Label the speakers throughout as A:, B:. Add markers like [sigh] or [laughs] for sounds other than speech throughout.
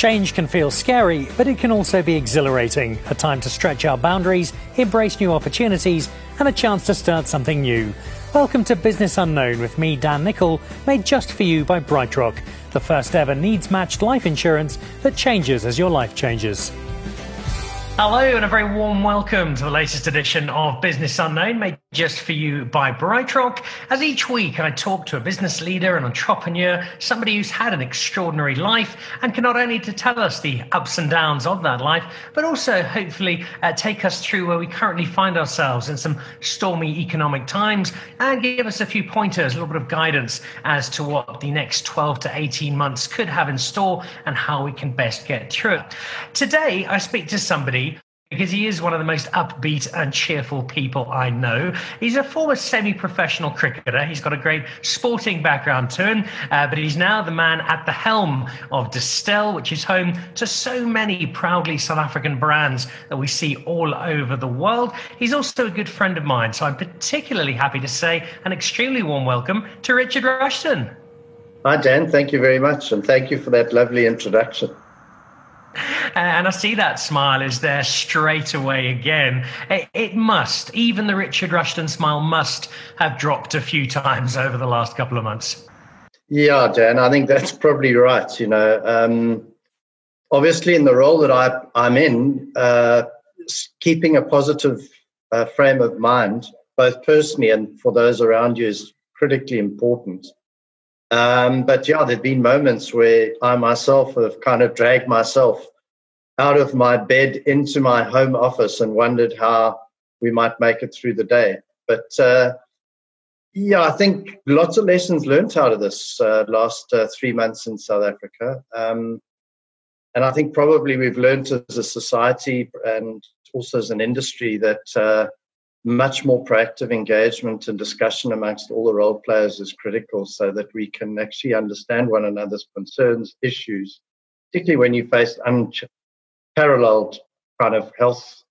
A: Change can feel scary, but it can also be exhilarating. A time to stretch our boundaries, embrace new opportunities, and a chance to start something new. Welcome to Business Unknown with me, Dan Nicholl, made just for you by BrightRock, the first ever needs matched life insurance that changes as your life changes. Hello, and a very warm welcome to the latest edition of Business Unknown, made just for you by BrightRock. As each week, I talk to a business leader, an entrepreneur, somebody who's had an extraordinary life and can not only to tell us the ups and downs of that life, but also hopefully uh, take us through where we currently find ourselves in some stormy economic times and give us a few pointers, a little bit of guidance as to what the next 12 to 18 months could have in store and how we can best get through it. Today, I speak to somebody because he is one of the most upbeat and cheerful people I know. He's a former semi professional cricketer. He's got a great sporting background to him, uh, but he's now the man at the helm of Distell, which is home to so many proudly South African brands that we see all over the world. He's also a good friend of mine, so I'm particularly happy to say an extremely warm welcome to Richard Rushton.
B: Hi, Dan. Thank you very much, and thank you for that lovely introduction.
A: And I see that smile is there straight away again. It, it, must, even the Richard Rushton smile must have dropped a few times over the last couple of months.
B: Yeah, Dan, I think that's probably right. You know, um, obviously, in the role that I, I'm in, uh, keeping a positive uh, frame of mind, both personally and for those around you, is critically important. Um, but yeah, there've been moments where I myself have kind of dragged myself out of my bed into my home office and wondered how we might make it through the day. But uh, yeah, I think lots of lessons learned out of this uh, last uh, three months in South Africa. Um, and I think probably we've learned as a society and also as an industry that uh, much more proactive engagement and discussion amongst all the role players is critical so that we can actually understand one another's concerns, issues, particularly when you face unparalleled kind of health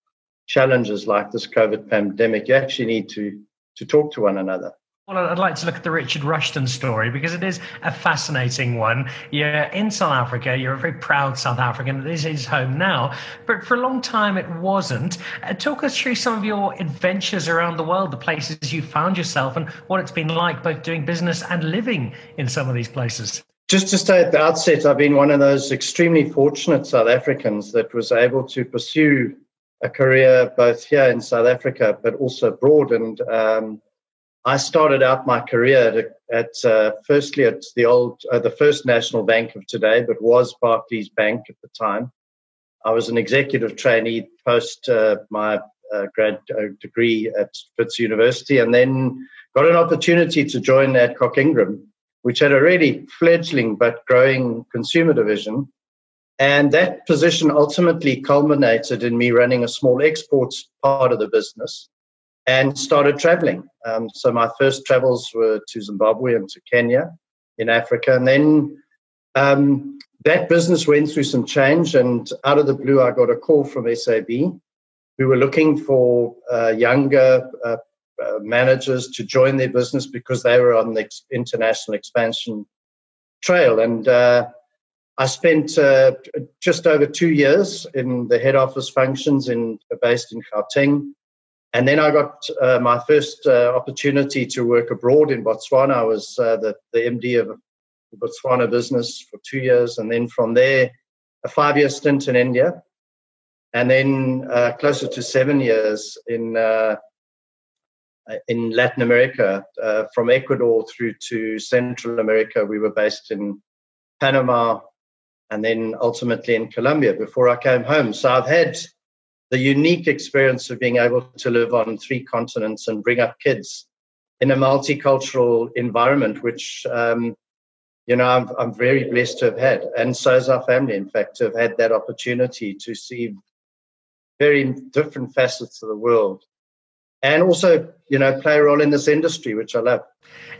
B: challenges like this COVID pandemic. You actually need to, to talk to one another.
A: Well, I'd like to look at the Richard Rushton story because it is a fascinating one. You're in South Africa, you're a very proud South African. This is home now, but for a long time it wasn't. Uh, talk us through some of your adventures around the world, the places you found yourself, and what it's been like both doing business and living in some of these places.
B: Just to say at the outset, I've been one of those extremely fortunate South Africans that was able to pursue a career both here in South Africa, but also abroad. And um, I started out my career at, at uh, firstly at the old, uh, the First National Bank of today, but was Barclays Bank at the time. I was an executive trainee post uh, my uh, grad uh, degree at Wits University, and then got an opportunity to join Adcock Ingram, which had a really fledgling but growing consumer division. And that position ultimately culminated in me running a small exports part of the business and started traveling. Um, so my first travels were to Zimbabwe and to Kenya in Africa. And then um, that business went through some change. And out of the blue, I got a call from SAB who were looking for uh, younger uh, uh, managers to join their business because they were on the international expansion trail. And uh, I spent uh, just over two years in the head office functions in based in Gauteng. And then I got uh, my first uh, opportunity to work abroad in Botswana. I was uh, the, the MD of Botswana business for two years. And then from there, a five year stint in India. And then uh, closer to seven years in, uh, in Latin America, uh, from Ecuador through to Central America. We were based in Panama and then ultimately in Colombia before I came home. So I've had the unique experience of being able to live on three continents and bring up kids in a multicultural environment, which um, you know I'm, I'm very blessed to have had, and so is our family. In fact, to have had that opportunity to see very different facets of the world and also, you know, play a role in this industry, which I love.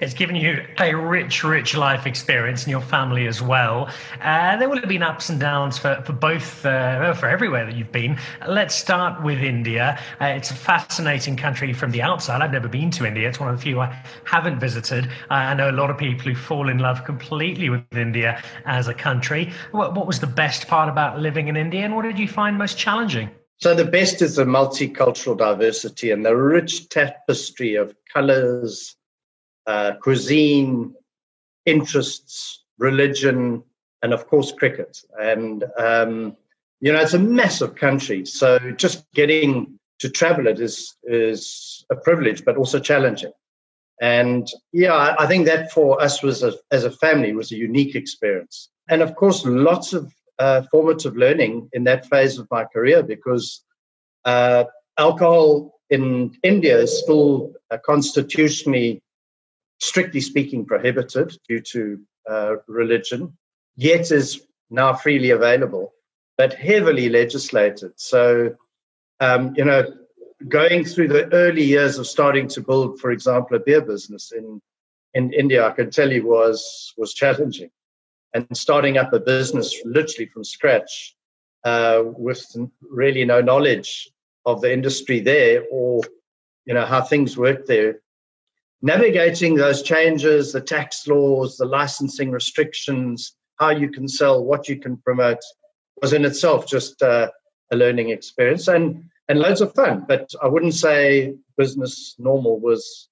A: It's given you a rich, rich life experience and your family as well. Uh, there will have been ups and downs for, for both, uh, for everywhere that you've been. Let's start with India. Uh, it's a fascinating country from the outside. I've never been to India. It's one of the few I haven't visited. I know a lot of people who fall in love completely with India as a country. What, what was the best part about living in India and what did you find most challenging?
B: So the best is the multicultural diversity and the rich tapestry of colors, uh, cuisine, interests, religion, and of course cricket. And um, you know, it's a massive country, so just getting to travel it is is a privilege, but also challenging. And yeah, I think that for us was a, as a family was a unique experience. And of course, lots of uh, formative learning in that phase of my career because uh, alcohol in India is still uh, constitutionally strictly speaking, prohibited due to uh, religion, yet is now freely available, but heavily legislated. So, um, you know, going through the early years of starting to build, for example, a beer business in in India, I can tell you was was challenging, and starting up a business literally from scratch uh, with really no knowledge of the industry there or you know how things work there navigating those changes, the tax laws, the licensing restrictions, how you can sell, what you can promote, was in itself just uh, a learning experience and and loads of fun. But I wouldn't say business normal was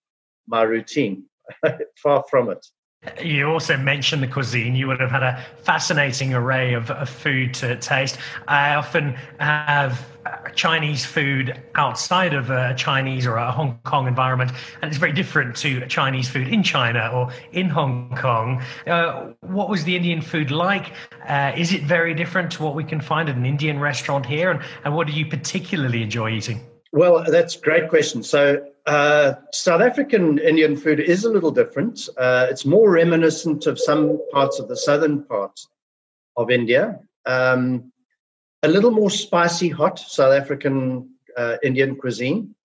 B: my routine. [laughs] Far from it.
A: You also mentioned the cuisine. You would have had a fascinating array of, of food to taste. I often have Chinese food outside of a Chinese or a Hong Kong environment, and it's very different to Chinese food in China or in Hong Kong. Uh, what was the Indian food like? Uh, is it very different to what we can find at an Indian restaurant here? And, and what do you particularly enjoy eating?
B: Well, that's a great question. So, uh, South African Indian food is a little different. Uh, it's more reminiscent of some parts of the southern part of India. Um, a little more spicy, hot South African uh, Indian cuisine,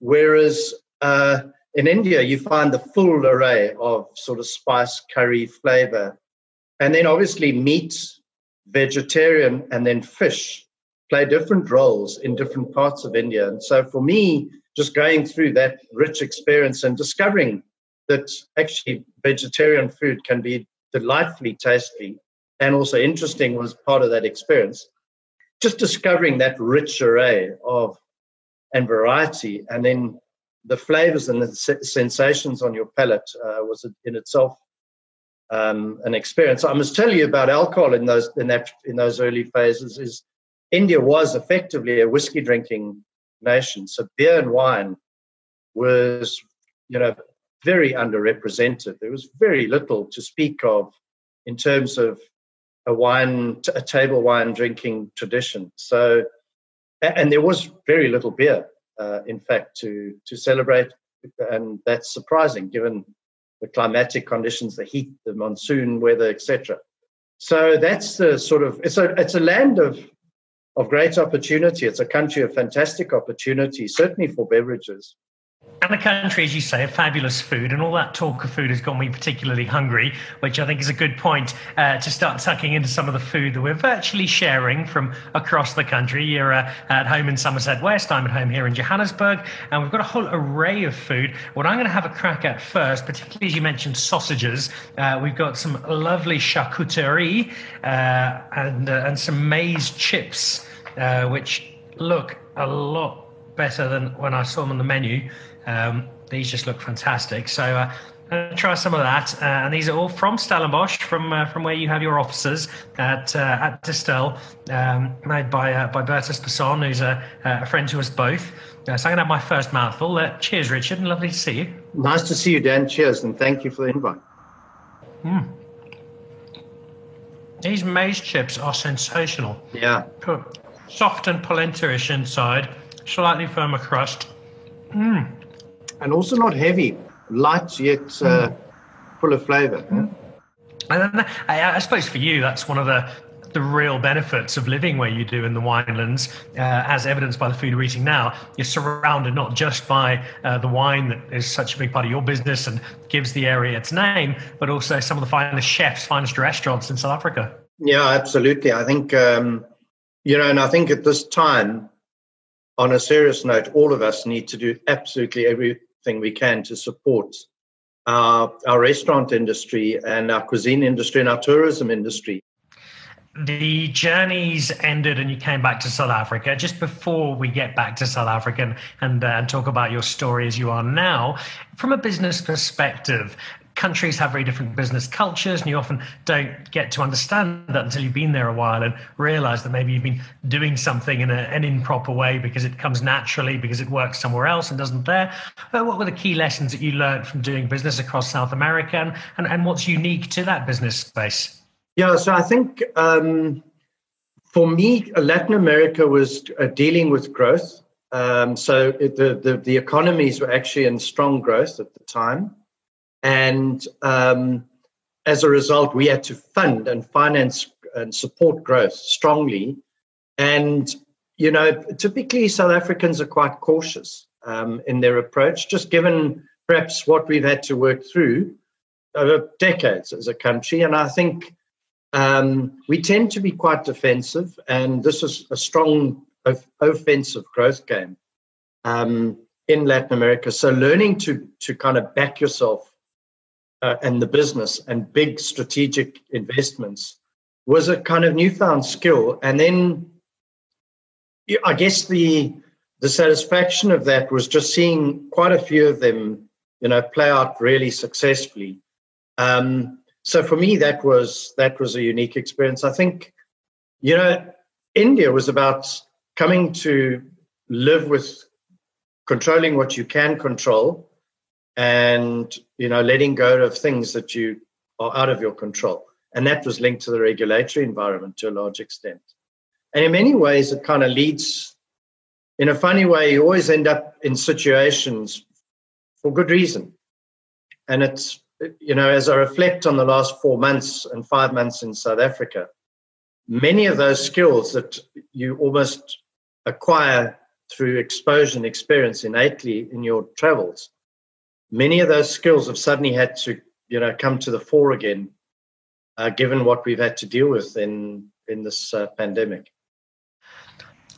B: whereas uh, in India you find the full array of sort of spice, curry, flavor, and then obviously meat, vegetarian, and then fish play different roles in different parts of India. And so for me, just going through that rich experience and discovering that actually vegetarian food can be delightfully tasty and also interesting was part of that experience just discovering that rich array of and variety, and then the flavors and the sensations on your palate uh, was in itself um, an experience. I must tell you about alcohol in those in that in those early phases. Is India was effectively a whiskey drinking nation, so beer and wine was you know very underrepresented. There was very little to speak of in terms of a wine, a table wine drinking tradition. So, and there was very little beer, uh, in fact, to to celebrate, and that's surprising given the climatic conditions, the heat, the monsoon weather, etc. So that's the sort of it's a it's a land of of great opportunity. It's a country of fantastic opportunity, certainly for beverages.
A: And the country, as you say, fabulous food, and all that talk of food has got me particularly hungry, which I think is a good point uh, to start tucking into some of the food that we're virtually sharing from across the country. You're uh, at home in Somerset West, I'm at home here in Johannesburg, and we've got a whole array of food. What I'm going to have a crack at first, particularly as you mentioned sausages, uh, we've got some lovely charcuterie uh, and, uh, and some maize chips, uh, which look a lot better than when I saw them on the menu. Um, these just look fantastic. So uh, try some of that. Uh, and these are all from Stellenbosch, from uh, from where you have your offices at uh, at Distell, um, made by uh, by Bertus Basson, who's a, a, friend to us both. Uh, so I'm going to have my first mouthful. Uh, cheers, Richard, and lovely to see you.
B: Nice to see you, Dan. Cheers, and thank you for the invite.
A: Mm. These maize chips are sensational.
B: Yeah.
A: Soft and polenta-ish inside, slightly firmer crust. Mm
B: and also not heavy, light yet uh, mm. full of flavor.
A: And I, I, suppose for you, that's one of the the real benefits of living where you do in the winelands, uh, as evidenced by the food we're eating now. You're surrounded not just by uh, the wine that is such a big part of your business and gives the area its name, but also some of the finest chefs, finest restaurants in South Africa.
B: Yeah, absolutely. I think, um, you know, and I think at this time, on a serious note, all of us need to do absolutely everything we can to support our, our restaurant industry and our cuisine industry and our tourism industry.
A: The journeys ended and you came back to South Africa. Just before we get back to South Africa and, and, uh, and talk about your story as you are now, from a business perspective, countries have very different business cultures, and you often don't get to understand that until you've been there a while and realize that maybe you've been doing something in a, an improper way because it comes naturally, because it works somewhere else and doesn't there. Uh, what were the key lessons that you learned from doing business across South America, and, and, and what's unique to that business space?
B: Yeah, so I think um, for me, Latin America was uh, dealing with growth. Um, so it, the, the, the economies were actually in strong growth at the time. And um, as a result, we had to fund and finance and support growth strongly. And, you know, typically South Africans are quite cautious um, in their approach, just given perhaps what we've had to work through over decades as a country. And I think um, we tend to be quite defensive, and this is a strong offensive growth game um, in Latin America. So learning to to kind of back yourself uh, and the business and big strategic investments was a kind of newfound skill. And then I guess the the satisfaction of that was just seeing quite a few of them, you know, play out really successfully. Um, so for me, that was that was a unique experience. I think, you know, India was about coming to live with controlling what you can control and you know letting go of things that you are out of your control. And that was linked to the regulatory environment to a large extent. And in many ways it kind of leads in a funny way you always end up in situations for good reason. And it's you know as i reflect on the last four months and five months in south africa many of those skills that you almost acquire through exposure and experience innately in your travels many of those skills have suddenly had to you know come to the fore again uh, given what we've had to deal with in in this uh, pandemic.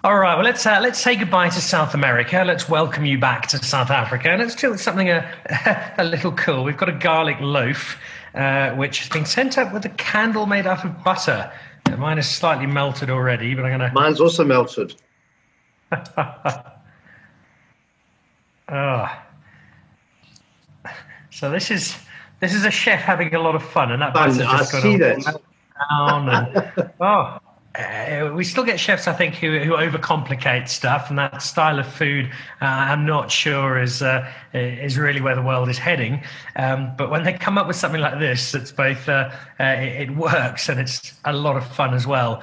A: All right well let's uh, let's say goodbye to south america. Let's welcome you back to south africa. And let's do something a, [laughs] a little cool. We've got a garlic loaf uh, which has been sent up with a candle made out of butter. Mine is slightly melted already but i'm gonna [laughs]
B: mine's also melted.
A: Oh so this is this is a chef having a lot of fun, and that
B: fun. I see that.
A: Down and, [laughs] oh, uh, we still get chefs, I think, who, who overcomplicate stuff, and that style of food, uh, I'm not sure is uh, is really where the world is heading. Um, but when they come up with something like this, it's both uh, uh, it, it, works and it's a lot of fun as well.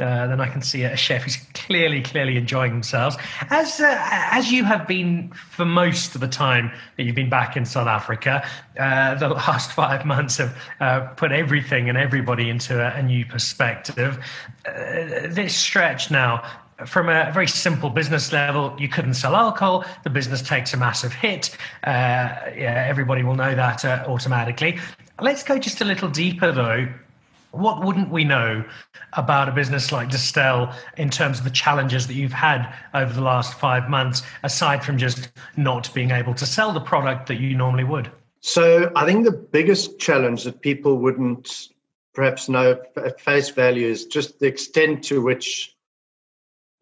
A: Uh, then I can see a chef who's [laughs] clearly, clearly enjoying themselves. As uh, as you have been for most of the time that you've been back in South Africa, uh, the [laughs] last five months have uh, put everything and everybody into a, a new perspective. Uh, this stretch now. From a very simple business level, you couldn't sell alcohol. The business takes a massive hit. yeah, everybody will know that automatically. Let's go just a little deeper, though, what wouldn't we know about a business like Distell in terms of the challenges that you've had over the last five months, aside from just not being able to sell the product that you normally would?
B: So, I think the biggest challenge that people wouldn't perhaps know at face value is just the extent to which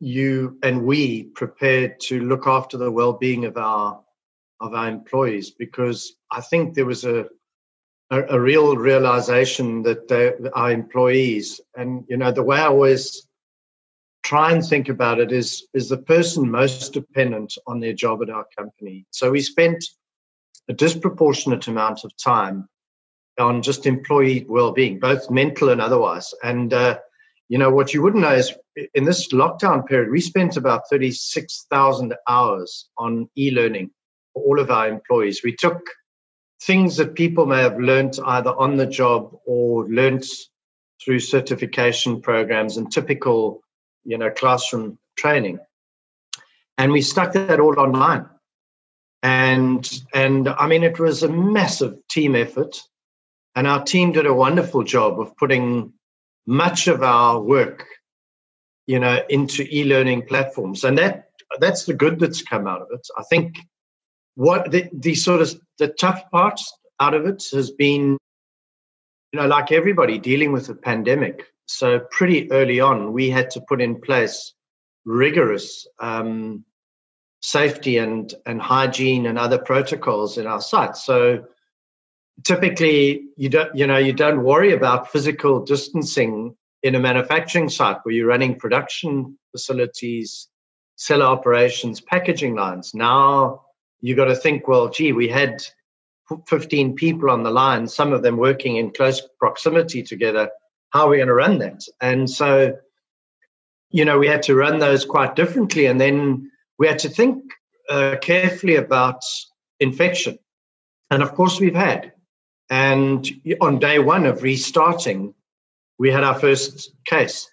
B: you and we prepared to look after the well-being of our of our employees because I think there was a a, a real realization that they, our employees, and you know, the way I always try and think about it is is the person most dependent on their job at our company. So we spent a disproportionate amount of time on just employee well-being, both mental and otherwise. And uh, you know what you wouldn't know is in this lockdown period, we spent about thirty-six thousand hours on e-learning for all of our employees. We took things that people may have learned either on the job or learned through certification programs and typical, you know, classroom training. And we stuck that all online. And and I mean it was a massive team effort. And our team did a wonderful job of putting much of our work, you know, into e-learning platforms. And that that's the good that's come out of it. I think what the, the sort of the tough parts out of it has been you know like everybody dealing with a pandemic. So pretty early on we had to put in place rigorous um, safety and and hygiene and other protocols in our sites. So typically you don't you know you don't worry about physical distancing in a manufacturing site where you're running production facilities cellar operations packaging lines. Now you got to think, well, gee, we had 15 people on the line, some of them working in close proximity together. How are we going to run that? And so, you know, we had to run those quite differently. And then we had to think uh, carefully about infection. And of course, we've had. And on day one of restarting, we had our first case.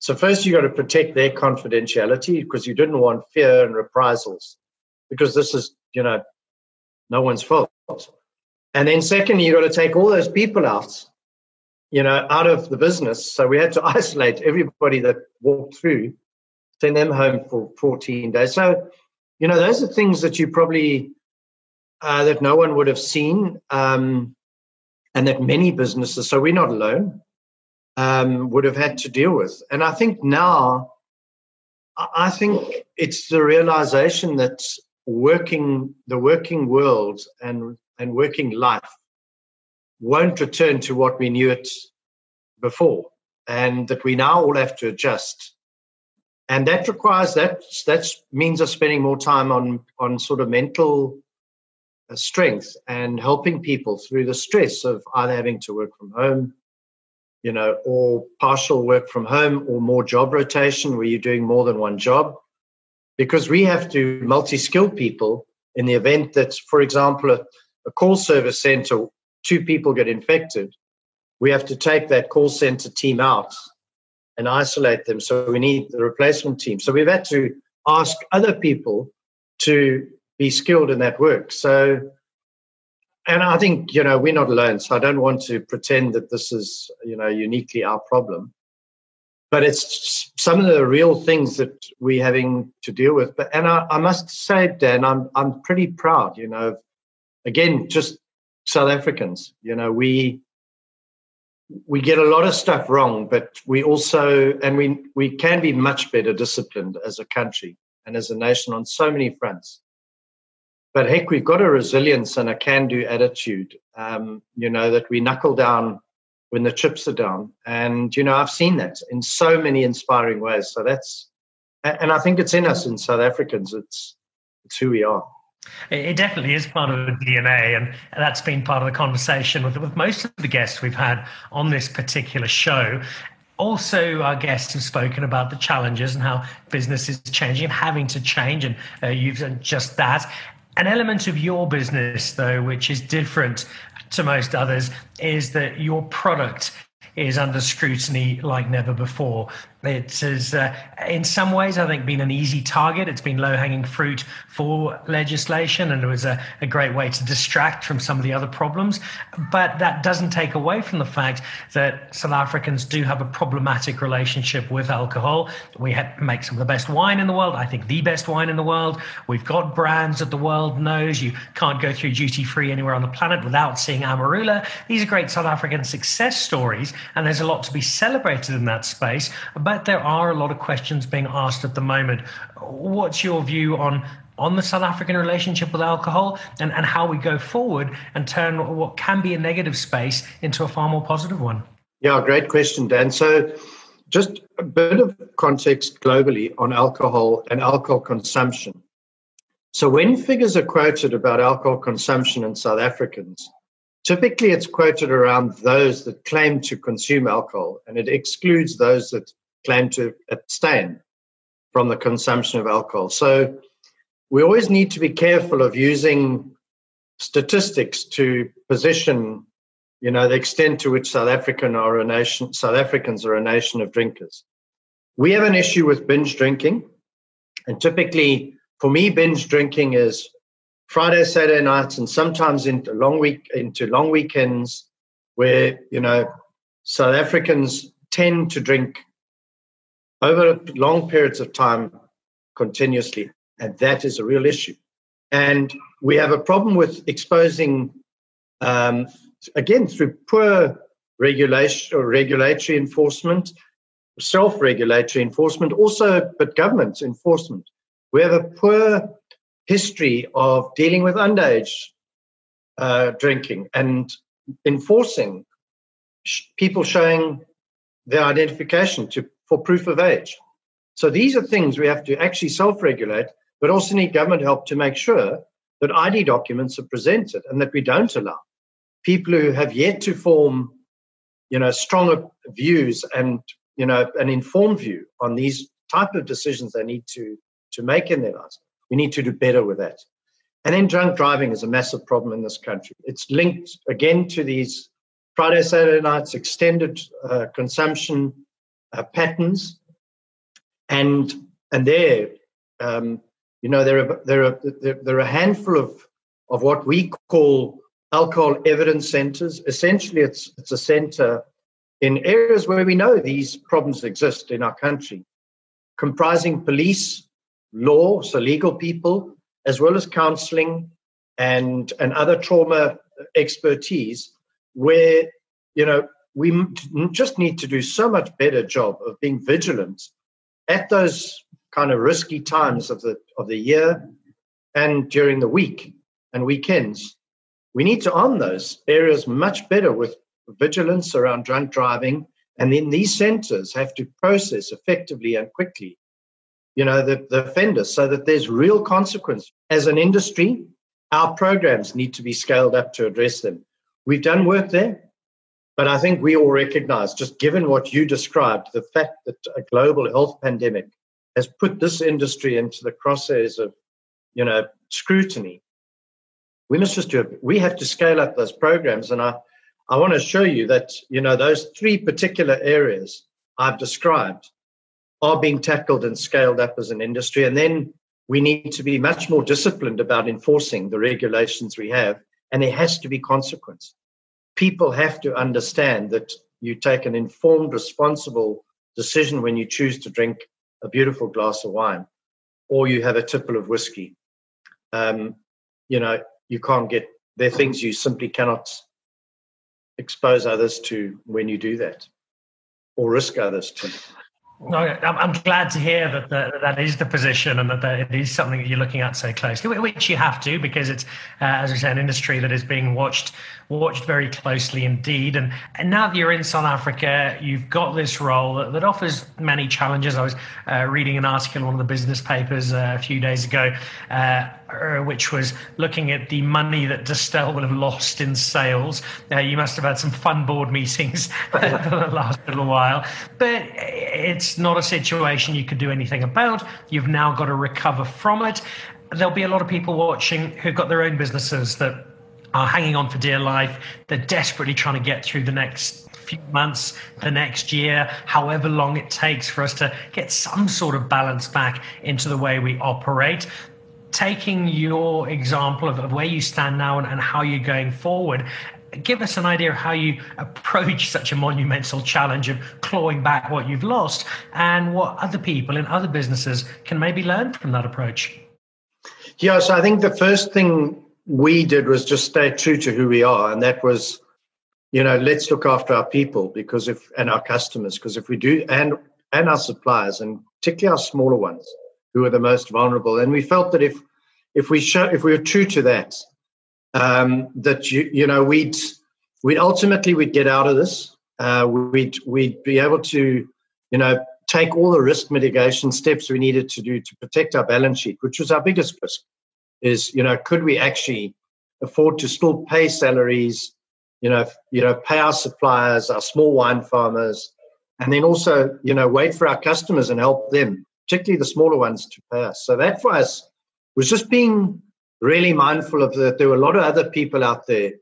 B: So, first, you've got to protect their confidentiality because you didn't want fear and reprisals because this is, you know, no one's fault. And then secondly, you've got to take all those people out, you know, out of the business. So we had to [laughs] isolate everybody that walked through, send them home for 14 days. So, you know, those are things that you probably uh, that no one would have seen, um, and that many businesses, so we're not alone, um, would have had to deal with. And I think now, I think it's the realization that working the working world and and working life won't return to what we knew it before and that we now all have to adjust. And that requires that that means us spending more time on on sort of mental uh, strength and helping people through the stress of either having to work from home you know or partial work from home or more job rotation where you're doing more than one job because we have to multi-skill people in the event that, for example, a, a call service center, two people get infected, we have to take that call center team out and isolate them. So we need the replacement team. So we've had to ask other people to be skilled in that work. So, and I think, you know, we're not alone. So I don't want to pretend that this is, you know, uniquely our problem but it's some of the real things that we're having to deal with. But and I, I must say, Dan, I'm I'm pretty proud. You know, again, just South Africans. You know, we we get a lot of stuff wrong, but we also and we we can be much better disciplined as a country and as a nation on so many fronts. But heck, we've got a resilience and a can-do attitude. Um, you know that we knuckle down when the chips are down. And, you know, I've seen that in so many inspiring ways. So that's, and I think it's in us in South Africans. It's, it's who we are.
A: It definitely is part of the DNA, and that's been part of the conversation with, with most of the guests we've had on this particular show. Also, our guests have spoken about the challenges and how business is changing and having to change, and uh, you've done just that. An element of your business, though, which is different to most others, is that your product is under scrutiny like never before. It has, uh, in some ways, I think, been an easy target. It's been low hanging fruit for legislation, and it was a, a, great way to distract from some of the other problems. But that doesn't take away from the fact that South Africans do have a problematic relationship with alcohol. We make some of the best wine in the world, I think the best wine in the world. We've got brands that the world knows. You can't go through duty free anywhere on the planet without seeing Amarula. These are great South African success stories, and there's a lot to be celebrated in that space. But there are a lot of questions being asked at the moment. What's your view on on the South African relationship with alcohol and, and how we go forward and turn what can be a negative space into a far more positive one?
B: Yeah, great question, Dan. So, just a bit of context globally on alcohol and alcohol consumption. So, when figures are quoted about alcohol consumption in South Africans, typically it's quoted around those that claim to consume alcohol, and it excludes those that claim to abstain from the consumption of alcohol. So we always need to be careful of using statistics to position you know, the extent to which South African are a nation, South Africans are a nation of drinkers. We have an issue with binge drinking. And typically, for me, binge drinking is Friday, Saturday nights, and sometimes into long week into long weekends, where you know South Africans tend to drink over long periods of time continuously, and that is a real issue. And we have a problem with exposing, um, again, through poor regulation or regulatory enforcement, self-regulatory enforcement, also, but government enforcement. We have a poor history of dealing with underage uh, drinking and enforcing sh- people showing their identification to for proof of age. So these are things we have to actually self-regulate, but also need government help to make sure that ID documents are presented and that we don't allow people who have yet to form, you know, stronger views and you know an informed view on these type of decisions they need to to make in their lives. We need to do better with that. And then drunk driving is a massive problem in this country. It's linked again to these Friday, Saturday nights, extended uh, consumption uh, patterns, and and there, um, you know, there are there are there, there are a handful of of what we call alcohol evidence centers. Essentially, it's it's a center in areas where we know these problems exist in our country, comprising police, law, so legal people, as well as counseling and and other trauma expertise, where you know we just need to do so much better job of being vigilant at those kind of risky times of the of the year and during the week and weekends. We need to arm those areas much better with vigilance around drunk driving and then these centers have to process effectively and quickly you know the, the offenders so that there's real consequence. As an industry our programs need to be scaled up to address them. We've done work there but I think we all recognize, just given what you described, the fact that a global health pandemic has put this industry into the crosshairs of, you know, scrutiny. We must just do it. We have to scale up those programs. And I, I want to show you that, you know, those three particular areas I've described are being tackled and scaled up as an industry. And then we need to be much more disciplined about enforcing the regulations we have. And there has to be consequence people have to understand that you take an informed, responsible decision when you choose to drink a beautiful glass of wine or you have a tipple of whiskey. Um, you know, you can't get, there are things you simply cannot expose others to when you do that or risk others to.
A: No, I'm glad to hear that the, that is the position and that it is something that you're looking at so closely, which you have to because it's, uh, as I say, an industry that is being watched watched very closely indeed. And, and now that you're in South Africa, you've got this role that, that offers many challenges. I was uh, reading an article in one of the business papers uh, a few days ago, uh, which was looking at the money that Distell will have lost in sales. You must have had some fun board meetings [laughs] for the last little while, but it's not a situation you could do anything about. You've now got to recover from it. There'll be a lot of people watching who've got their own businesses that are hanging on for dear life. They're desperately trying to get through the next few months, the next year, however long it takes for us to get some sort of balance back into the way we operate. Taking your example of, of where you stand now and, and how you're going forward, give us an idea of how you approach such a monumental challenge of clawing back what you've lost and what other people in other businesses can maybe learn from that approach.
B: Yeah, so I think the first thing we did was just stay true to who we are, and that was, you know, let's look after our people because if and our customers because if we do and and our suppliers and particularly our smaller ones who are the most vulnerable, and we felt that if if we show if we were true to that, um, that you you know we'd we'd ultimately we'd get out of this. Uh, we'd we'd be able to you know take all the risk mitigation steps we needed to do to protect our balance sheet, which was our biggest risk is you know could we actually afford to still pay salaries you know you know pay our suppliers our small wine farmers and then also you know wait for our customers and help them particularly the smaller ones to pay us so that for us was just being really mindful of that there were a lot of other people out there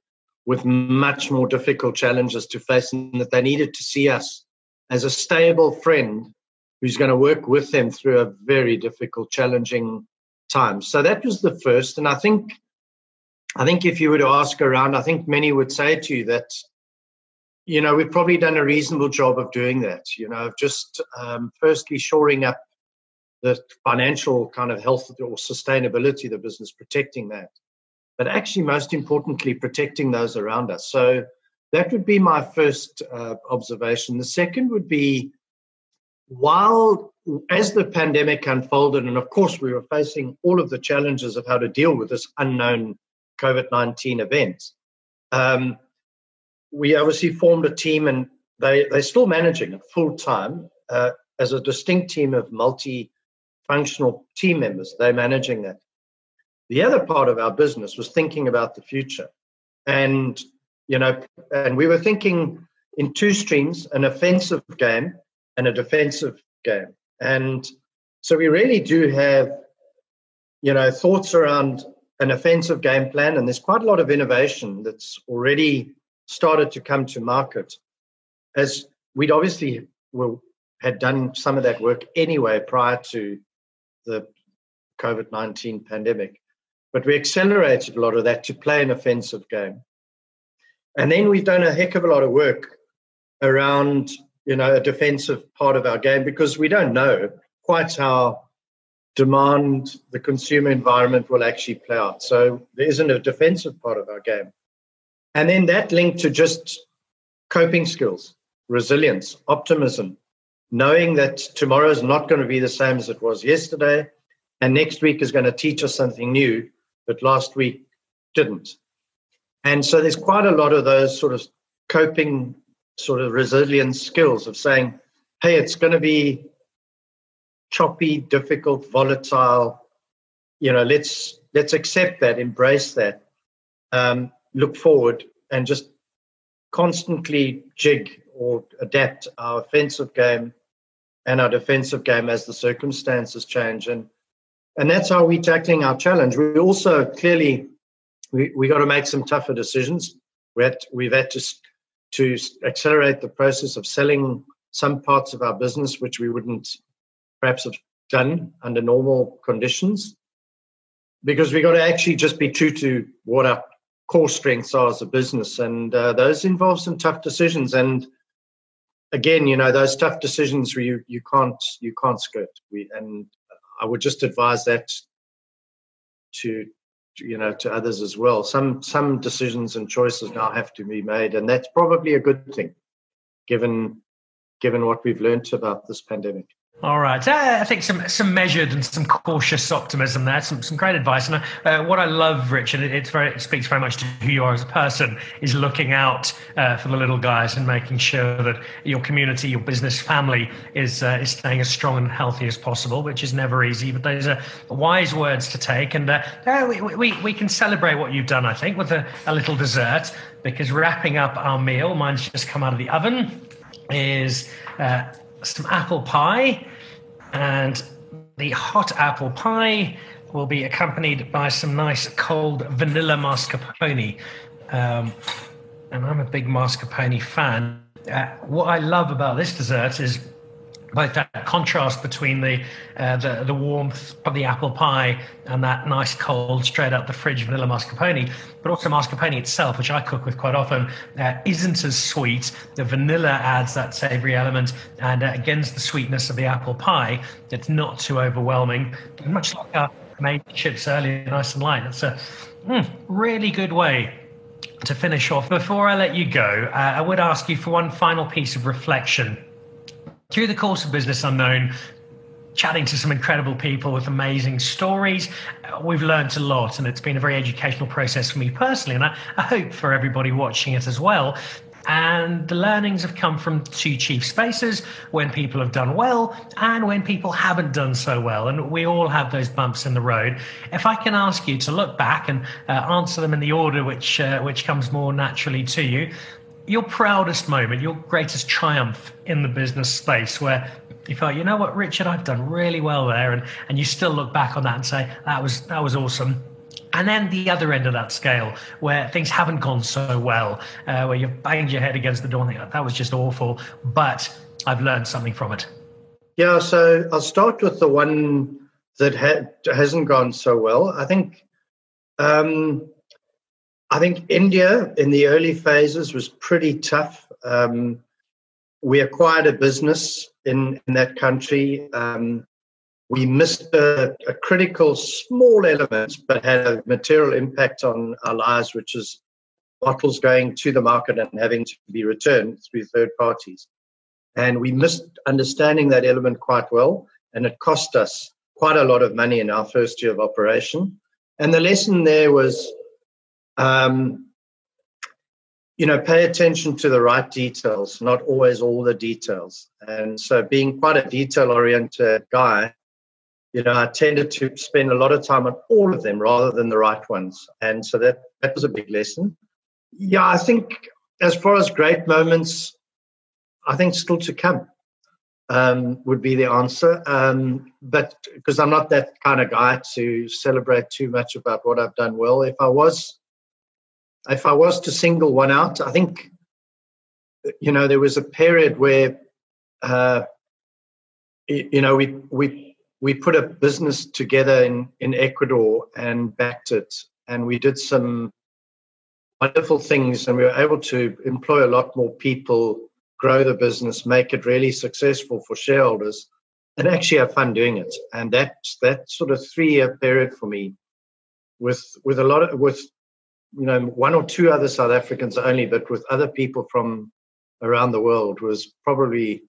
B: with much more difficult challenges to face, and that they needed to see us as a stable friend who's going to work with them through a very difficult, challenging time. So that was the first, and I think, I think if you were to ask around, I think many would say to you that, you know, we've probably done a reasonable job of doing that. You know, of just um, firstly shoring up the financial kind of health or sustainability of the business, protecting that, but actually most importantly, protecting those around us. So that would be my first uh, observation. The second would be while as the pandemic unfolded, and of course we were facing all of the challenges of how to deal with this unknown COVID 19 event, um, we obviously formed a team and they, they're still managing it full time uh, as a distinct team of multi functional team members. They're managing that. The other part of our business was thinking about the future. And, you know, and we were thinking in two streams an offensive game and a defensive game. And so we really do have, you know, thoughts around an offensive game plan, and there's quite a lot of innovation that's already started to come to market. As we'd obviously will, had done some of that work anyway prior to the COVID 19 pandemic, but we accelerated a lot of that to play an offensive game. And then we've done a heck of a lot of work around you know, a defensive part of our game because we don't know quite how demand the consumer environment will actually play out. So there isn't a defensive part of our game. And then that linked to just coping skills, resilience, optimism, knowing that tomorrow is not going to be the same as it was yesterday, and next week is going to teach us something new that last week didn't. And so there's quite a lot of those sort of coping sort of resilience skills of saying, hey, it's going to be choppy, difficult, volatile. You know, let's let's accept that, embrace that, um, look forward, and just constantly jig or adapt our offensive game and our defensive game as the circumstances change. And and that's how we're tackling our challenge. We also clearly we, we got to make some tougher decisions. We had, we've had to to accelerate the process of selling some parts of our business, which we wouldn't perhaps have done under normal conditions. Because we got to actually just be true to what our core strengths are as a business. And uh, those involve some tough decisions. And again, you know, those tough decisions where you, you can't you can't skirt. We and I would just advise that to you know to others as well some some decisions and choices now have to be made and that's probably a good thing given given what we've learned about this pandemic
A: all right. Uh, I think some some measured and some cautious optimism there. Some some great advice. And uh, what I love, Rich, and it, it's very, it speaks very much to who you are as a person, is looking out uh, for the little guys and making sure that your community, your business, family is uh, is staying as strong and healthy as possible, which is never easy. But those are wise words to take, and uh, we, we we can celebrate what you've done. I think with a, a little dessert because wrapping up our meal, mine's just come out of the oven, is uh, some apple pie, and the hot apple pie will be accompanied by some nice cold vanilla mascarpone. Um, and I'm a big mascarpone fan. Uh, what I love about this dessert is both that contrast between the, uh, the, the warmth of the apple pie and that nice cold straight out the fridge vanilla mascarpone, but also mascarpone itself, which I cook with quite often, uh, isn't as sweet. The vanilla adds that savoury element, and uh, against the sweetness of the apple pie, it's not too overwhelming. Much like I made chips earlier, nice and light. It's a mm, really good way to finish off. Before I let you go, uh, I would ask you for one final piece of reflection through the course of Business Unknown, chatting to some incredible people with amazing stories. Uh, we've learned a lot, and it's been a very educational process for me personally, and I, I, hope for everybody watching it as well. And the learnings have come from two chief spaces when people have done well and when people haven't done so well. And we all have those bumps in the road. If I can ask you to look back and uh, answer them in the order which, uh, which comes more naturally to you, your proudest moment, your greatest triumph in the business space where you felt, you know what, Richard, I've done really well there, and, and you still look back on that and say, that was that was awesome. And then the other end of that scale, where things haven't gone so well, uh, where you've banged your head against the door and think, that was just awful, but I've learned something from it.
B: Yeah, so I'll start with the one that ha- hasn't gone so well. I think, um, I think India in the early phases was pretty tough. Um, we acquired a business in, in that country. Um, we missed a, a, critical small element, but had a material impact on our lives, which is bottles going to the market and having to be returned through third parties. And we missed understanding that element quite well, and it cost us quite a lot of money in our first year of operation. And the lesson there was, um, you know, pay attention to the right details, not always all the details. And so, being quite a detail oriented guy, you know, I tended to spend a lot of time on all of them rather than the right ones. And so that, that was a big lesson. Yeah, I think as far as great moments, I think still to come um, would be the answer. Um, but because I'm not that kind of guy to celebrate too much about what I've done well. If I was, if I was to single one out, I think, you know, there was a period where, uh, you know, we we we put a business together in, in Ecuador and backed it. And we did some wonderful things and we were able to employ a lot more people, grow the business, make it really successful for shareholders, and actually have fun doing it. And that that sort of three year period for me with with a lot of with you know one or two other South Africans only, but with other people from around the world was probably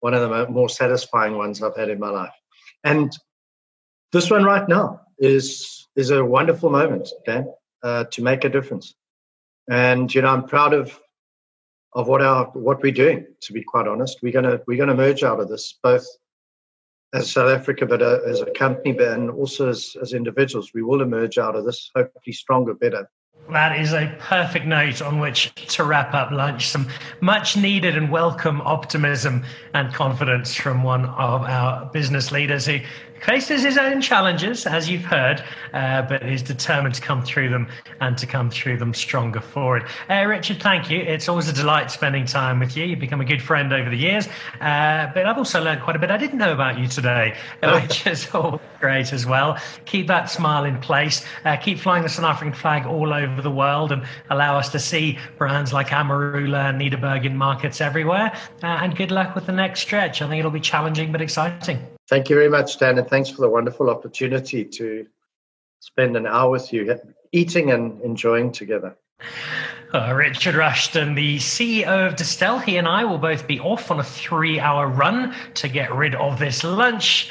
B: one of the more satisfying ones I've had in my life. And this one right now is is a wonderful moment, Dan, uh, to make a difference. And you know, I'm proud of of what our what we're doing. To be quite honest, we're gonna we're gonna merge out of this both as South Africa, but uh, as a company, but and also as as individuals. We will emerge out of this hopefully stronger, better.
A: That is a perfect note on which to wrap up lunch. Some much needed and welcome optimism and confidence from one of our business leaders who faces his own challenges, as you've heard, uh, but is determined to come through them and to come through them stronger for it. Uh, Richard, thank you. It's always a delight spending time with you. You've become a good friend over the years, uh, but I've also learned quite a bit I didn't know about you today, [laughs] [laughs] which is all great as well. Keep that smile in place. Uh, keep flying the South African flag all over the world and allow us to see brands like Amarula and Nederburg in markets everywhere. Uh, and good luck with the next stretch. I think it'll be challenging but exciting.
B: Thank you very much, Dan, and thanks for the wonderful opportunity to spend an hour with you eating and enjoying together.
A: Uh, Richard Rushton, the CEO of Distell, he and I will both be off on a three hour run to get rid of this lunch,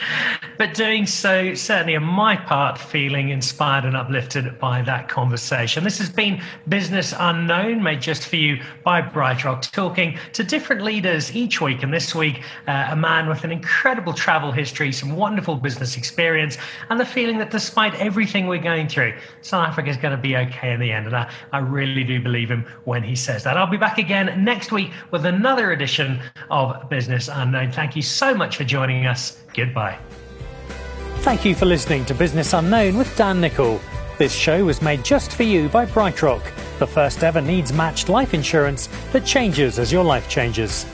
A: but doing so, certainly on my part, feeling inspired and uplifted by that conversation. This has been Business Unknown, made just for you by BrightRock, talking to different leaders each week. And this week, uh, a man with an incredible travel history, some wonderful business experience, and the feeling that despite everything we're going through, South Africa is going to be okay in the end. And I, I really do believe believe him when he says that. I'll be back again next week with another edition of Business Unknown. Thank you so much for joining us. Goodbye.
C: Thank you for listening to Business Unknown with Dan Nicholl. This show was made just for you by BrightRock, the first ever needs matched life insurance that changes as your life changes.